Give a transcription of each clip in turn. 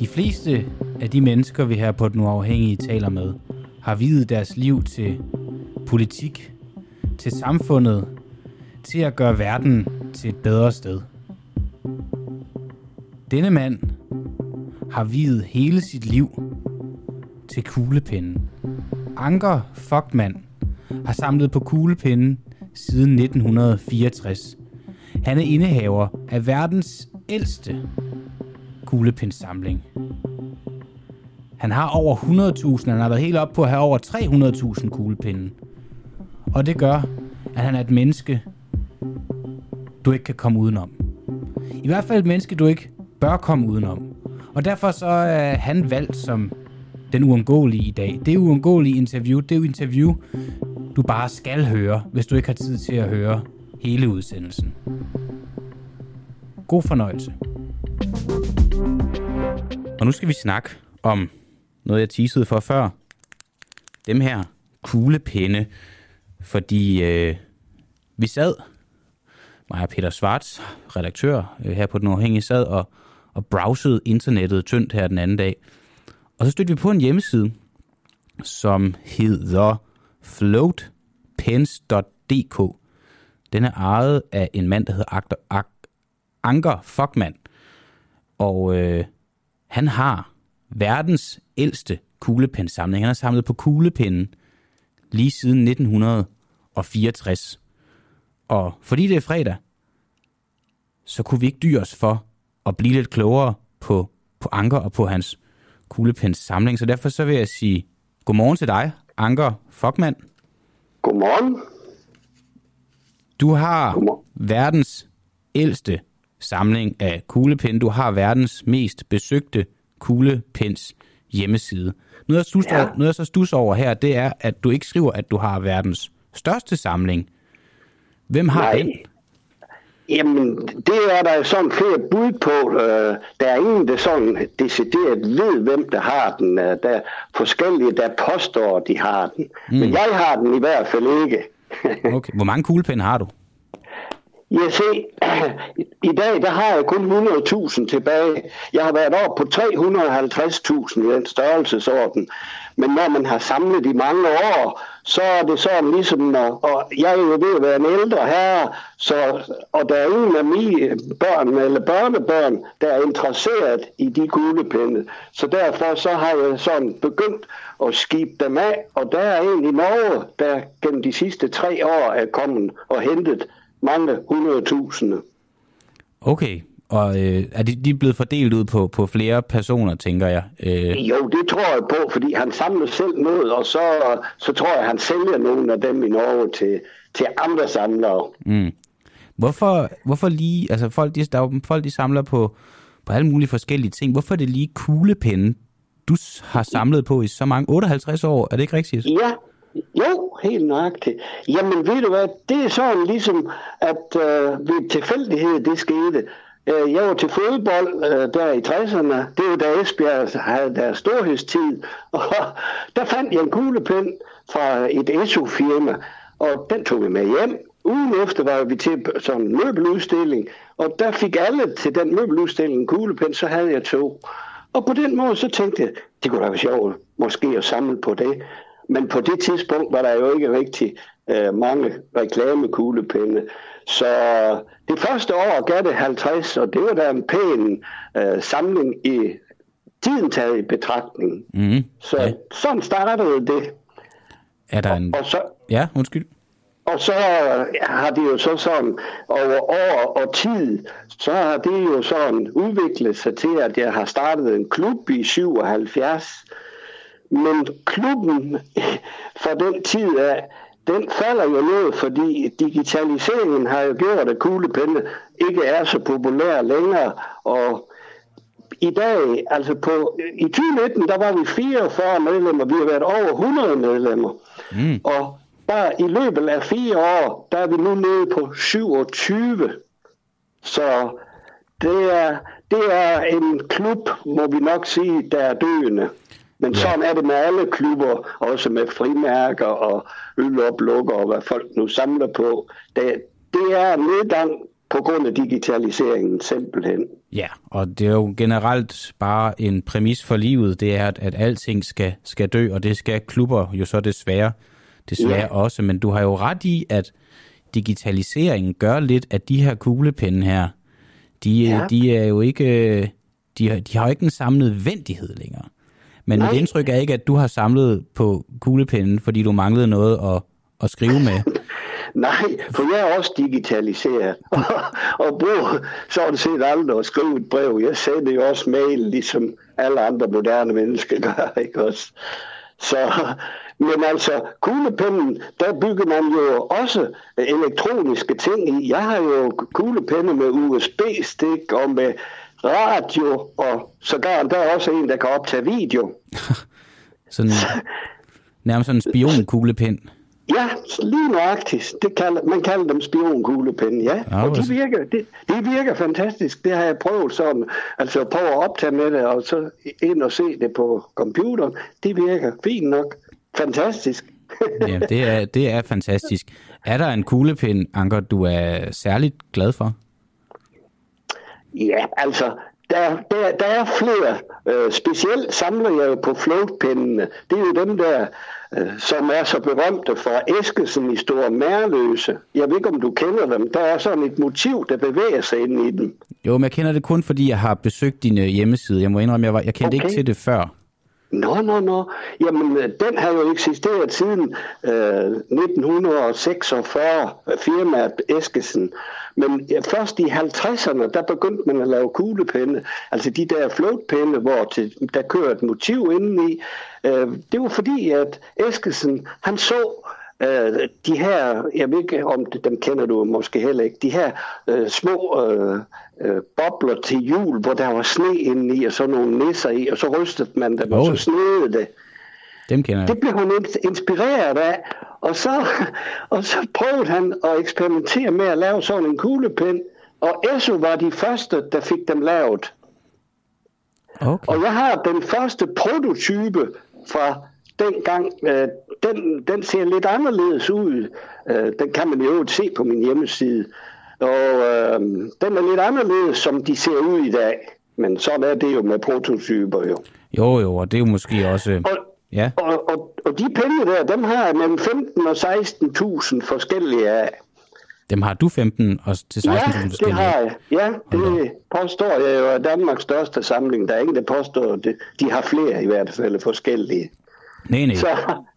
De fleste af de mennesker, vi her på Den Uafhængige taler med, har videt deres liv til politik, til samfundet, til at gøre verden til et bedre sted. Denne mand har videt hele sit liv til kuglepinden. Anker Fogtmann har samlet på kuglepinden siden 1964. Han er indehaver af verdens ældste kuglepindsamling. Han har over 100.000, han har været helt op på at have over 300.000 kuglepinde. Og det gør, at han er et menneske, du ikke kan komme udenom. I hvert fald et menneske, du ikke bør komme udenom. Og derfor så er han valgt som den uundgåelige i dag. Det uundgåelige interview, det er jo interview, du bare skal høre, hvis du ikke har tid til at høre hele udsendelsen. God fornøjelse. Og nu skal vi snakke om noget, jeg teasede for før. Dem her kuglepinde, fordi øh, vi sad, mig og Peter Svarts, redaktør øh, her på Den Uafhængige, sad og, og browsede internettet tyndt her den anden dag. Og så stødte vi på en hjemmeside, som hedder floatpens.dk. Den er ejet af en mand, der hedder Agter, Ag, Anker Fogman. Og øh, han har verdens ældste kuglepindsamling. Han har samlet på kuglepinden lige siden 1964. Og fordi det er fredag, så kunne vi ikke dyre os for at blive lidt klogere på, på Anker og på hans kuglepindsamling. Så derfor så vil jeg sige godmorgen til dig, Anker Fogman. Godmorgen. Du har verdens ældste samling af kuglepinde. Du har verdens mest besøgte kuglepens hjemmeside. Noget, jeg, stus, ja. noget, jeg så stus over her, det er, at du ikke skriver, at du har verdens største samling. Hvem har Nej. den? Jamen, det er der sådan flere bud på. Øh, der er ingen, der sådan decideret ved, hvem der har den. Øh, der er forskellige, der påstår, de har den. Mm. Men jeg har den i hvert fald ikke okay. Hvor mange kuglepinde har du? Ja, se, i dag der har jeg kun 100.000 tilbage. Jeg har været op på 350.000 i den størrelsesorden. Men når man har samlet i mange år, så er det sådan ligesom, og jeg er jo ved at være en ældre herre, så, og der er ingen af mine børn eller børnebørn, der er interesseret i de kuglepinde. Så derfor så har jeg sådan begyndt at skibe dem af, og der er en i Norge, der gennem de sidste tre år er kommet og hentet mange hundredtusinde. Okay, og øh, er de, de er blevet fordelt ud på, på flere personer, tænker jeg? Øh... Jo, det tror jeg på, fordi han samler selv noget, og så, så tror jeg, han sælger nogle af dem i Norge til, til andre samlere. Mm. Hvorfor, hvorfor lige, altså folk, de, der er folk, de samler på, på alle mulige forskellige ting. Hvorfor er det lige kuglepinde, du har samlet på i så mange, 58 år? Er det ikke rigtigt? Ja, jo, helt nøjagtigt. Jamen ved du hvad, det er sådan ligesom, at øh, ved tilfældighed det skete. Øh, jeg var til fodbold øh, der i 60'erne. Det var da Esbjerg havde deres storhedstid. Og der fandt jeg en kuglepind fra et SU-firma, og den tog vi med hjem. Ugen efter var vi til sådan en møbeludstilling, og der fik alle til den møbeludstilling en kuglepind, så havde jeg to. Og på den måde så tænkte jeg, det kunne da være sjovt måske at samle på det. Men på det tidspunkt var der jo ikke rigtig øh, mange reklamekuglepinde. Så det første år gav det 50, og det var da en pæn øh, samling i tiden taget i betragtning. Mm, så ja. sådan startede det. Er der en... Og så, ja, undskyld. Og så har det jo så sådan over år og tid, så har det jo sådan udviklet sig til, at jeg har startet en klub i 77, men klubben fra den tid af, den falder jo ned, fordi digitaliseringen har jo gjort, at kuglepenne ikke er så populær længere. Og i dag, altså på, i 2019, der var vi 44 medlemmer, vi har været over 100 medlemmer. Mm. Og bare i løbet af fire år, der er vi nu nede på 27. Så det er, det er en klub, må vi nok sige, der er døende. Men ja. sådan er det med alle klubber, også med frimærker og øloplukker og hvad folk nu samler på. Det, det er nedgang på grund af digitaliseringen simpelthen. Ja, og det er jo generelt bare en præmis for livet, det er, at, at alting skal, skal dø, og det skal klubber jo så desværre, desværre ja. også. Men du har jo ret i, at digitaliseringen gør lidt, at de her kuglepinde her, de, ja. de er jo ikke, de har, de har jo ikke en samme nødvendighed længere. Men Nej. mit indtryk er ikke, at du har samlet på kuglepinden, fordi du manglede noget at, at skrive med. Nej, for jeg er også digitaliseret, og, og bruger sådan set aldrig at skrive et brev. Jeg sender jo også mail, ligesom alle andre moderne mennesker gør, ikke også? Så, men altså, kuglepennen, der bygger man jo også elektroniske ting i. Jeg har jo kuglepenne med USB-stik og med radio, og sågar der er også en, der kan optage video. sådan, nærmest sådan en spionkuglepind. Ja, lige nøjagtigt. Det kalder, man kalder dem spionkuglepinde, ja. ja og de virker, det, de virker fantastisk. Det har jeg prøvet sådan, altså prøve at optage med det, og så ind og se det på computeren. Det virker fint nok. Fantastisk. ja, det er, det er fantastisk. Er der en kuglepind, Anker, du er særligt glad for? Ja, altså, der, der, der er flere. Øh, specielt samler jeg jo på floatpindene. Det er jo dem der, øh, som er så berømte for Eskesen i Store Mærløse. Jeg ved ikke, om du kender dem. Der er sådan et motiv, der bevæger sig ind i dem. Jo, men jeg kender det kun, fordi jeg har besøgt din hjemmeside. Jeg må indrømme, jeg, var, jeg kendte okay. ikke til det før. Nå, nå, nå. Jamen, øh, den har jo eksisteret siden øh, 1946, firmaet Eskesen. Men ja, først i 50'erne, der begyndte man at lave kuglepenne. Altså de der floatpenne, hvor til, der kører et motiv indeni. Øh, det var fordi, at Eskesen, han så øh, de her, jeg ved ikke om det, dem kender du måske heller ikke, de her øh, små øh, øh, bobler til jul, hvor der var sne indeni og så nogle nisser i, og så rystede man dem, oh. og så snede det. Dem kender jeg. Det blev hun inspireret af, og så, og så prøvede han at eksperimentere med at lave sådan en kuglepen, og ESO var de første, der fik dem lavet. Okay. Og jeg har den første prototype fra dengang. Øh, den, den ser lidt anderledes ud. Øh, den kan man jo se på min hjemmeside. Og øh, den er lidt anderledes, som de ser ud i dag. Men sådan er det jo med prototyper jo. Jo, jo, og det er jo måske også... Og, ja. og, og, og de penge der, dem har jeg mellem 15 og 16.000 forskellige af. Dem har du 15 og til 16.000 ja, det har jeg. Ja, det påstår jeg jo er Danmarks største samling. Der er ingen, der påstår det. De har flere i hvert fald forskellige. Nej, nej. Så,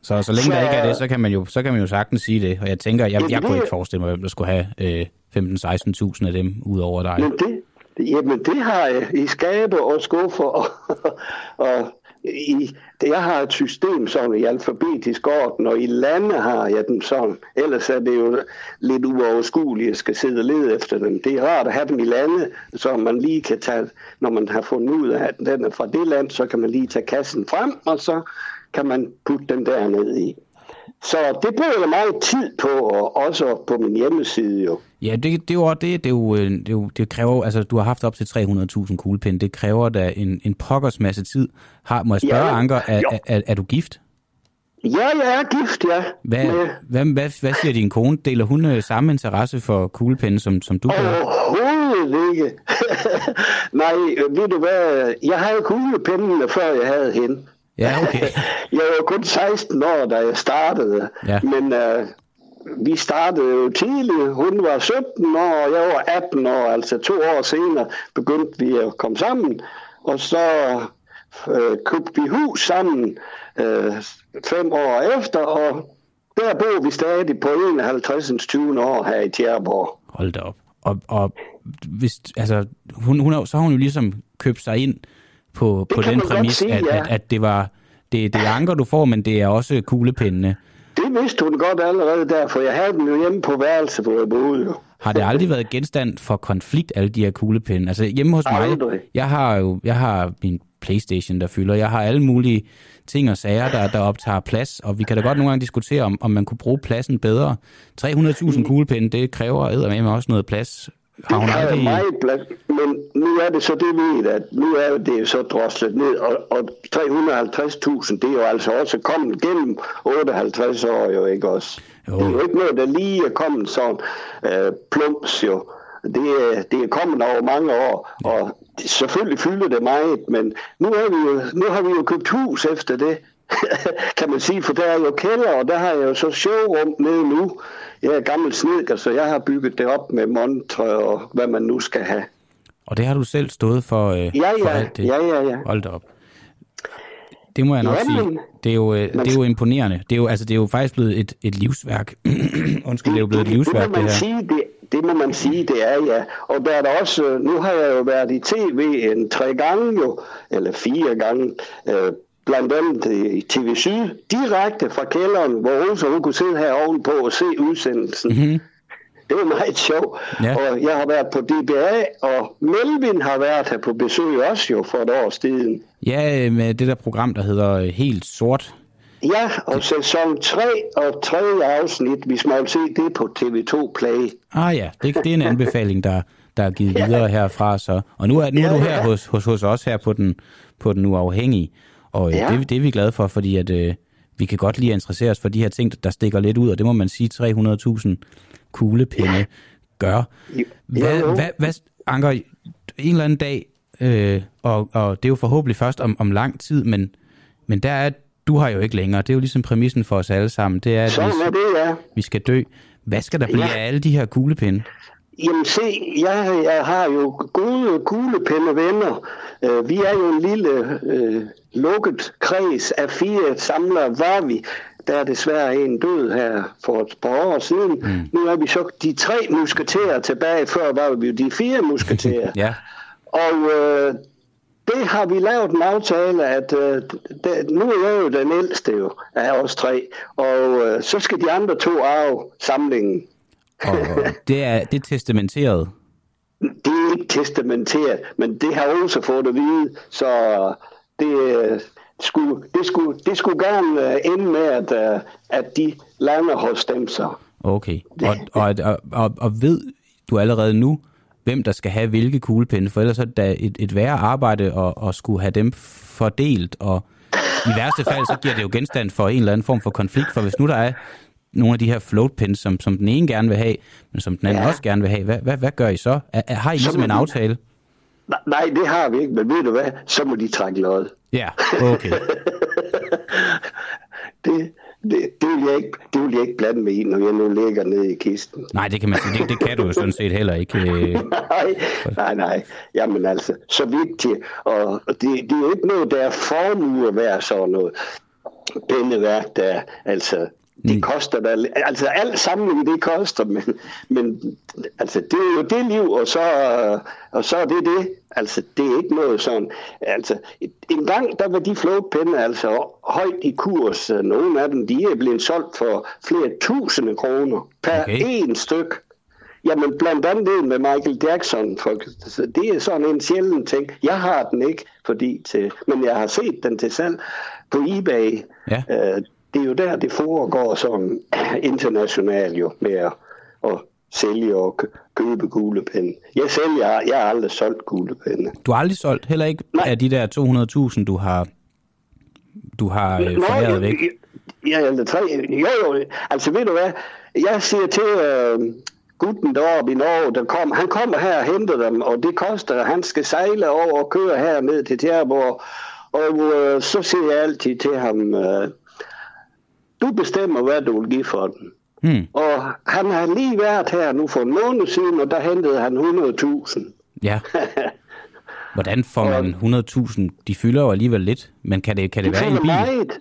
så, så længe så, der ikke er det, så kan, man jo, så kan man jo sagtens sige det. Og jeg tænker, jeg, jeg kunne ikke forestille mig, hvem der skulle have øh, 15-16.000 af dem ud over dig. Men det, jamen det har jeg i skabe og skuffer og, og i, det, jeg har et system sådan i alfabetisk orden, og i lande har jeg dem sådan. Ellers er det jo lidt uoverskueligt at skal sidde og lede efter dem. Det er rart at have dem i lande, så man lige kan tage, når man har fundet ud af, at den er fra det land, så kan man lige tage kassen frem, og så kan man putte den der ned i. Så det bruger jeg meget tid på, og også på min hjemmeside jo. Ja, det, det er jo det, det, er jo, øh, det, er jo, det kræver, altså du har haft op til 300.000 kuglepinde, det kræver da en, en pokkers masse tid. Har, må jeg spørge, ja, Anker, er, er, er, er du gift? Ja, jeg er gift, ja. Hvad, med... hvad, hvad, hvad siger din kone? Deler hun øh, samme interesse for kuglepinde, som, som du gør? Overhovedet ikke. Nej, ved du hvad, jeg havde kuglepindene, før jeg havde hende. Ja, okay. jeg var kun 16 år, da jeg startede. Ja. Men uh, vi startede jo tidligt. Hun var 17 år, og jeg var 18 år. Altså to år senere begyndte vi at komme sammen. Og så uh, købte vi hus sammen uh, fem år efter, og der bor vi stadig på 51. 20. år her i Tjerborg. Hold da op. Og, og hvis, altså, hun, hun, så har hun jo ligesom købt sig ind på, på den præmis, sige, at, ja. at, at det var det, det er anker, du får, men det er også kuglepindene. Det vidste hun godt allerede der, for jeg havde dem jo hjemme på værelse, hvor jeg boede. Har det aldrig været genstand for konflikt, alle de her kuglepinde? Altså hjemme hos mig, jeg har jo jeg har min Playstation, der fylder. Jeg har alle mulige ting og sager, der, der optager plads, og vi kan da godt nogle gange diskutere, om, om man kunne bruge pladsen bedre. 300.000 kuglepinde, det kræver med også noget plads har hun aldrig... meget plads, men nu er det så det ved, at nu er det jo så droslet ned, og, og 350.000, det er jo altså også kommet gennem 58 år jo, ikke også? Jo. Det er jo ikke noget, der lige er kommet sådan uh, plums jo. det, er- det er kommet over mange år, og selvfølgelig fylder det meget, men nu, er vi jo, nu har vi jo købt hus efter det, kan man sige, for der er jo kælder, og der har jeg jo så showrum nede nu. Jeg er gammel snedker, så jeg har bygget det op med montre og hvad man nu skal have. Og det har du selv stået for, øh, Ja, for ja, alt det. ja, ja, ja. Hold da op. Det må jeg nok Jamen, sige. Det er, jo, øh, det er jo imponerende. Det er jo, altså, det er jo faktisk blevet et, et livsværk. Undskyld, det er jo blevet et livsværk, det, må det man her. sige, det, det må man sige, det er ja. Og der er der også, øh, nu har jeg jo været i tv en tre gange jo, eller fire gange, øh, blandt andet i TV Syd, direkte fra kælderen, hvor Rosa hun kunne sidde her ovenpå og se udsendelsen. Mm-hmm. Det var meget sjovt. Ja. Og jeg har været på DBA, og Melvin har været her på besøg også jo for et år siden. Ja, øh, med det der program, der hedder øh, Helt Sort. Ja, og sæson 3 og tredje afsnit, hvis man vil se det på TV2 Play. Ah ja, det, det er en anbefaling, der, der er givet videre herfra. Så. Og nu er, nu er du Ja, her ja. hos, hos, hos os her på den, på den uafhængige. Og øh, Ja. det, det er vi glade for, fordi at, øh, vi kan godt lide at interessere os for de her ting, der stikker lidt ud, og det må man sige, 300.000 kuglepinde gør. Jo, Hvad, jo. hvad, hvad, Anker, en eller anden dag, øh, og, og det er jo forhåbentlig først om, om lang tid, men, men der er, du har jo ikke længere. Det er jo ligesom præmissen for os alle sammen. Det er, at Sådan er vi, det, ja. vi skal dø. Hvad skal der blive Ja. af alle de her kuglepinde? Jamen se, jeg, jeg har jo gode kuglepinde venner. Øh, vi er jo en lille øh, lukket kreds af fire samlere, var vi. Der er desværre en død her for et par år siden. Mm. Nu er vi så de tre musketerer tilbage. Før var vi jo de fire musketerer. Ja, Og øh, det har vi lavet en aftale, at øh, det, nu er jeg jo den ældste jo, af os tre, og øh, så skal de andre to arve samlingen. og det er, det er testamenteret. Det er ikke testamenteret, men det har også fået at vide, så det, øh, skulle, det, skulle, det skulle gerne øh, ende med, at, øh, at de lander hos dem så. Okay. Og, og, og, og, og ved du allerede nu, hvem der skal have hvilke kuglepinde? For ellers er det et, et værre arbejde at, at skulle have dem fordelt, og i værste fald, så giver det jo genstand for en eller anden form for konflikt, for hvis nu der er nogle af de her floatpins, som, som den ene gerne vil have, men som den anden ja. Også gerne vil have, hvad, hvad, hvad gør I så? Er, er, har I ligesom en aftale? Nej, det har vi ikke, men ved du hvad, så må de trække lod. Ja, okay. Det, det, det, vil jeg ikke, det vil jeg ikke blande mig i, når jeg nu ligger nede i kisten. Nej, det kan man det, det kan du jo sådan set heller ikke. øh. nej, nej, nej. Jamen altså, så vigtigt. Og det, det er jo ikke noget, der er formue værd sådan noget. Pindeværk, der altså, det koster da, altså alt samling, det koster, men, men altså, det er jo det liv, og så, og så er det det. Altså, det er ikke noget sådan. Altså, en gang, der var de flåtpinde altså højt i kurs. Nogle af dem, de er blevet solgt for flere tusinde kroner per Okay. en styk. Jamen blandt andet det med Michael Jackson, for, det er sådan en sjælden ting. Jeg har den ikke, fordi til, men jeg har set den til salg på eBay. Ja. Øh, det er jo der, det foregår sådan internationalt jo med at, at sælge og kø- købe kuglepinde. Jeg sælger, jeg har aldrig solgt kuglepinde. Du har aldrig solgt, heller ikke Nej. af de der 200.000, du har, du har øh, foræret væk. Ja, eller tre. Jo, jo. Altså, ved du hvad? Jeg siger til øh, gutten deroppe i Norge, der kom, han kommer her og henter dem, og det koster, han skal sejle over og køre her ned til Tjerborg. Og øh, så siger jeg altid til ham, øh, du bestemmer, hvad du vil give for den. Hmm. Og han har lige været her nu for en måned siden, og der hentede han 100.000. Ja. Hvordan får man 100.000? De fylder jo alligevel lidt, men kan det, kan det Det være en bil? meget.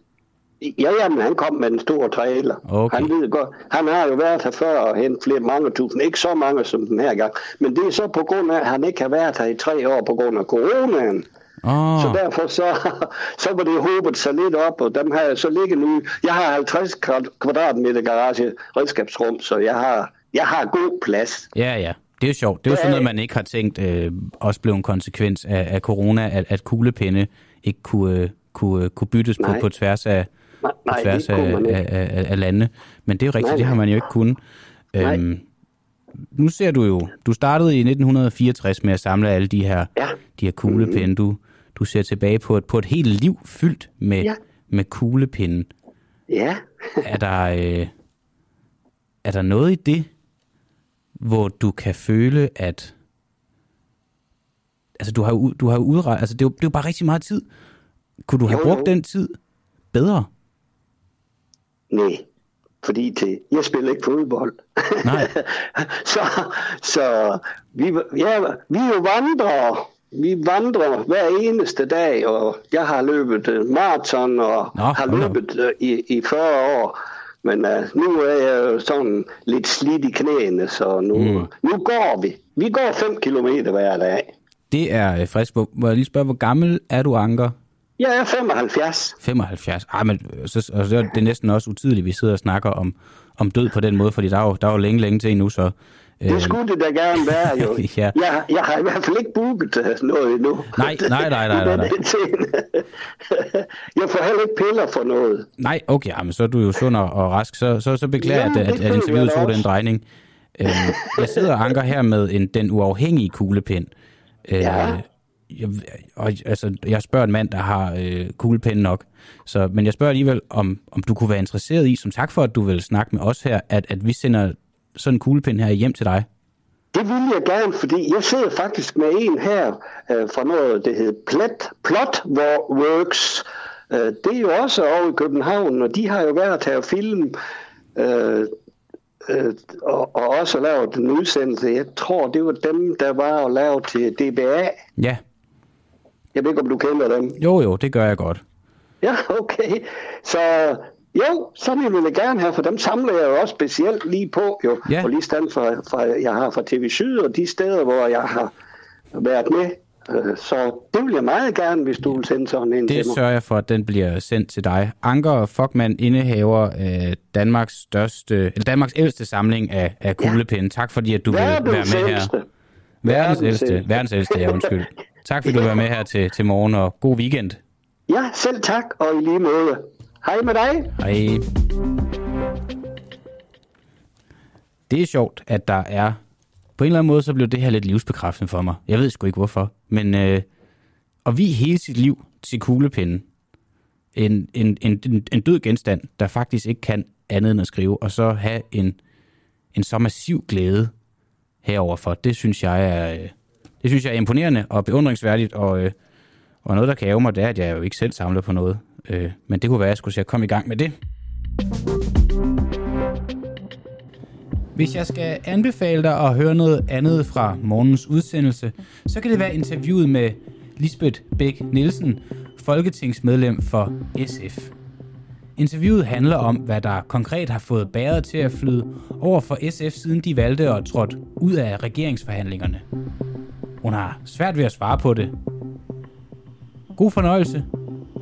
Ja, jamen, han kom med en stor trailer. Okay. Han ved godt. Han har jo været her før og hentet flere mange tusind. Ikke så mange som den her gang. Men det er så på grund af, at han ikke har været her i tre år på grund af coronaen. Oh, Så derfor så, så var det håbet sig lidt op, og dem har jeg så ligget nu. Jeg har 50 kvadrat- kvadratmeter garage redskabsrum, så jeg har, jeg har god plads. ja, ja. Det er jo sjovt. Det er jo sådan noget, man ikke har tænkt øh, også blev en konsekvens af, af corona, at, at kuglepinde ikke kunne, øh, kunne, øh, kunne byttes på, Nej. på tværs af, Nej, på nej, tværs det kunne af, af, af, af lande. Men det er jo rigtigt, Nej, det har man jo ikke kunnet. Øhm, nu ser du jo, du startede i 1964 med at samle alle de her, Ja. de her kuglepinde. Du, du ser tilbage på et, på et helt liv fyldt med, Ja. med kuglepinde. Ja. Er der, øh, er der noget i det, hvor du kan føle, at altså du har jo, du har jo altså det er, jo, det er jo bare rigtig meget tid. Kunne du have Jo, jo. brugt den tid bedre? Nej, fordi til, jeg spiller ikke fodbold. Nej. så så vi, ja, vi er jo vandrere. Vi vandrer hver eneste dag, og jeg har løbet uh, maraton og Nå, har løbet uh, i, i 40 år. Men uh, nu er jeg jo sådan lidt slidt i knæene, så nu, mm. nu går vi. Vi går 5 kilometer hver dag. Det er øh, frisk. Hvor- Må jeg lige spørge, hvor gammel er du, Anker? Jeg er 75. 75. Ej, men øh, så, altså, det er- det er næsten også utidigt, at vi sidder og snakker om, om død på den måde, fordi der er jo, der er jo længe, længe til endnu, så... Øh, Det skulle det da gerne være, jo. Ja. jeg, jeg har i hvert fald ikke booket øh, noget endnu. Nej, nej, nej, nej, nej, nej. jeg får heller ikke piller for noget. Nej, okay, ja, men så er du jo sund og, rask. Så, så, så beklager jeg, at, at, interviewet tog den drejning. Øhm, jeg sidder og anker her med en, den uafhængige kuglepind. Øh, Ja. jeg, og, altså, jeg spørger en mand, der har øh, kuglepind nok. Så, men jeg spørger alligevel, om, om du kunne være interesseret i, som tak for, at du vil snakke med os her, at, at vi sender sådan en kuglepind her hjem til dig. Det vil jeg gerne, fordi jeg sidder faktisk med en her øh, fra noget, det hedder Plot, Plot Works. Øh, det er jo også over i København, og de har jo været her film, øh, øh, og, og også lavet en udsendelse. Jeg tror, det var dem, der var og lavet til DBA. Ja, Jeg ved ikke, om du kender dem. jo jo, det gør jeg godt. Ja, okay. Så jo, så vil jeg gerne have, for dem samler jeg jo også specielt lige på, jo. Ja. Og lige stand fra, fra, jeg har fra TV Syd og de steder, hvor jeg har været med. Øh, Så det vil jeg meget gerne, hvis du vil sende sådan en Det mig. sørger jeg for, at den bliver sendt til dig. Anker Fogman indehaver af Danmarks største, eller Danmarks ældste samling af, af kuglepinde. Tak fordi, at du vil være med her. Verdens Verdens ældste. Verdens ældste, ja, undskyld. Tak fordi du vil være med her til, til morgen, og god weekend. Ja, selv tak, og i lige måde. Hej med dig. Hej. Det er sjovt, at der er... På en eller anden måde, så blev det her lidt livsbekræftende for mig. Jeg ved sgu ikke, hvorfor. Men øh, at vi hele sit liv til kuglepinden, en, en, en, en, en død genstand, der faktisk ikke kan andet end at skrive, og så have en, en så massiv glæde heroverfor, det synes jeg er, øh, det synes jeg er imponerende og beundringsværdigt, og, øh, og noget, der kan ære mig, det er, at jeg jo ikke selv samler på noget. Øh, men det kunne være, at jeg skulle se at komme i gang med det. Hvis jeg skal anbefale dig at høre noget andet fra morgens udsendelse, så kan det være interviewet med Lisbeth Bæk Nielsen, folketingsmedlem for SF. Interviewet handler om, hvad der konkret har fået bæret til at flyde over for SF, siden de valgte at trådt ud af regeringsforhandlingerne. Hun har svært ved at svare på det. God fornøjelse,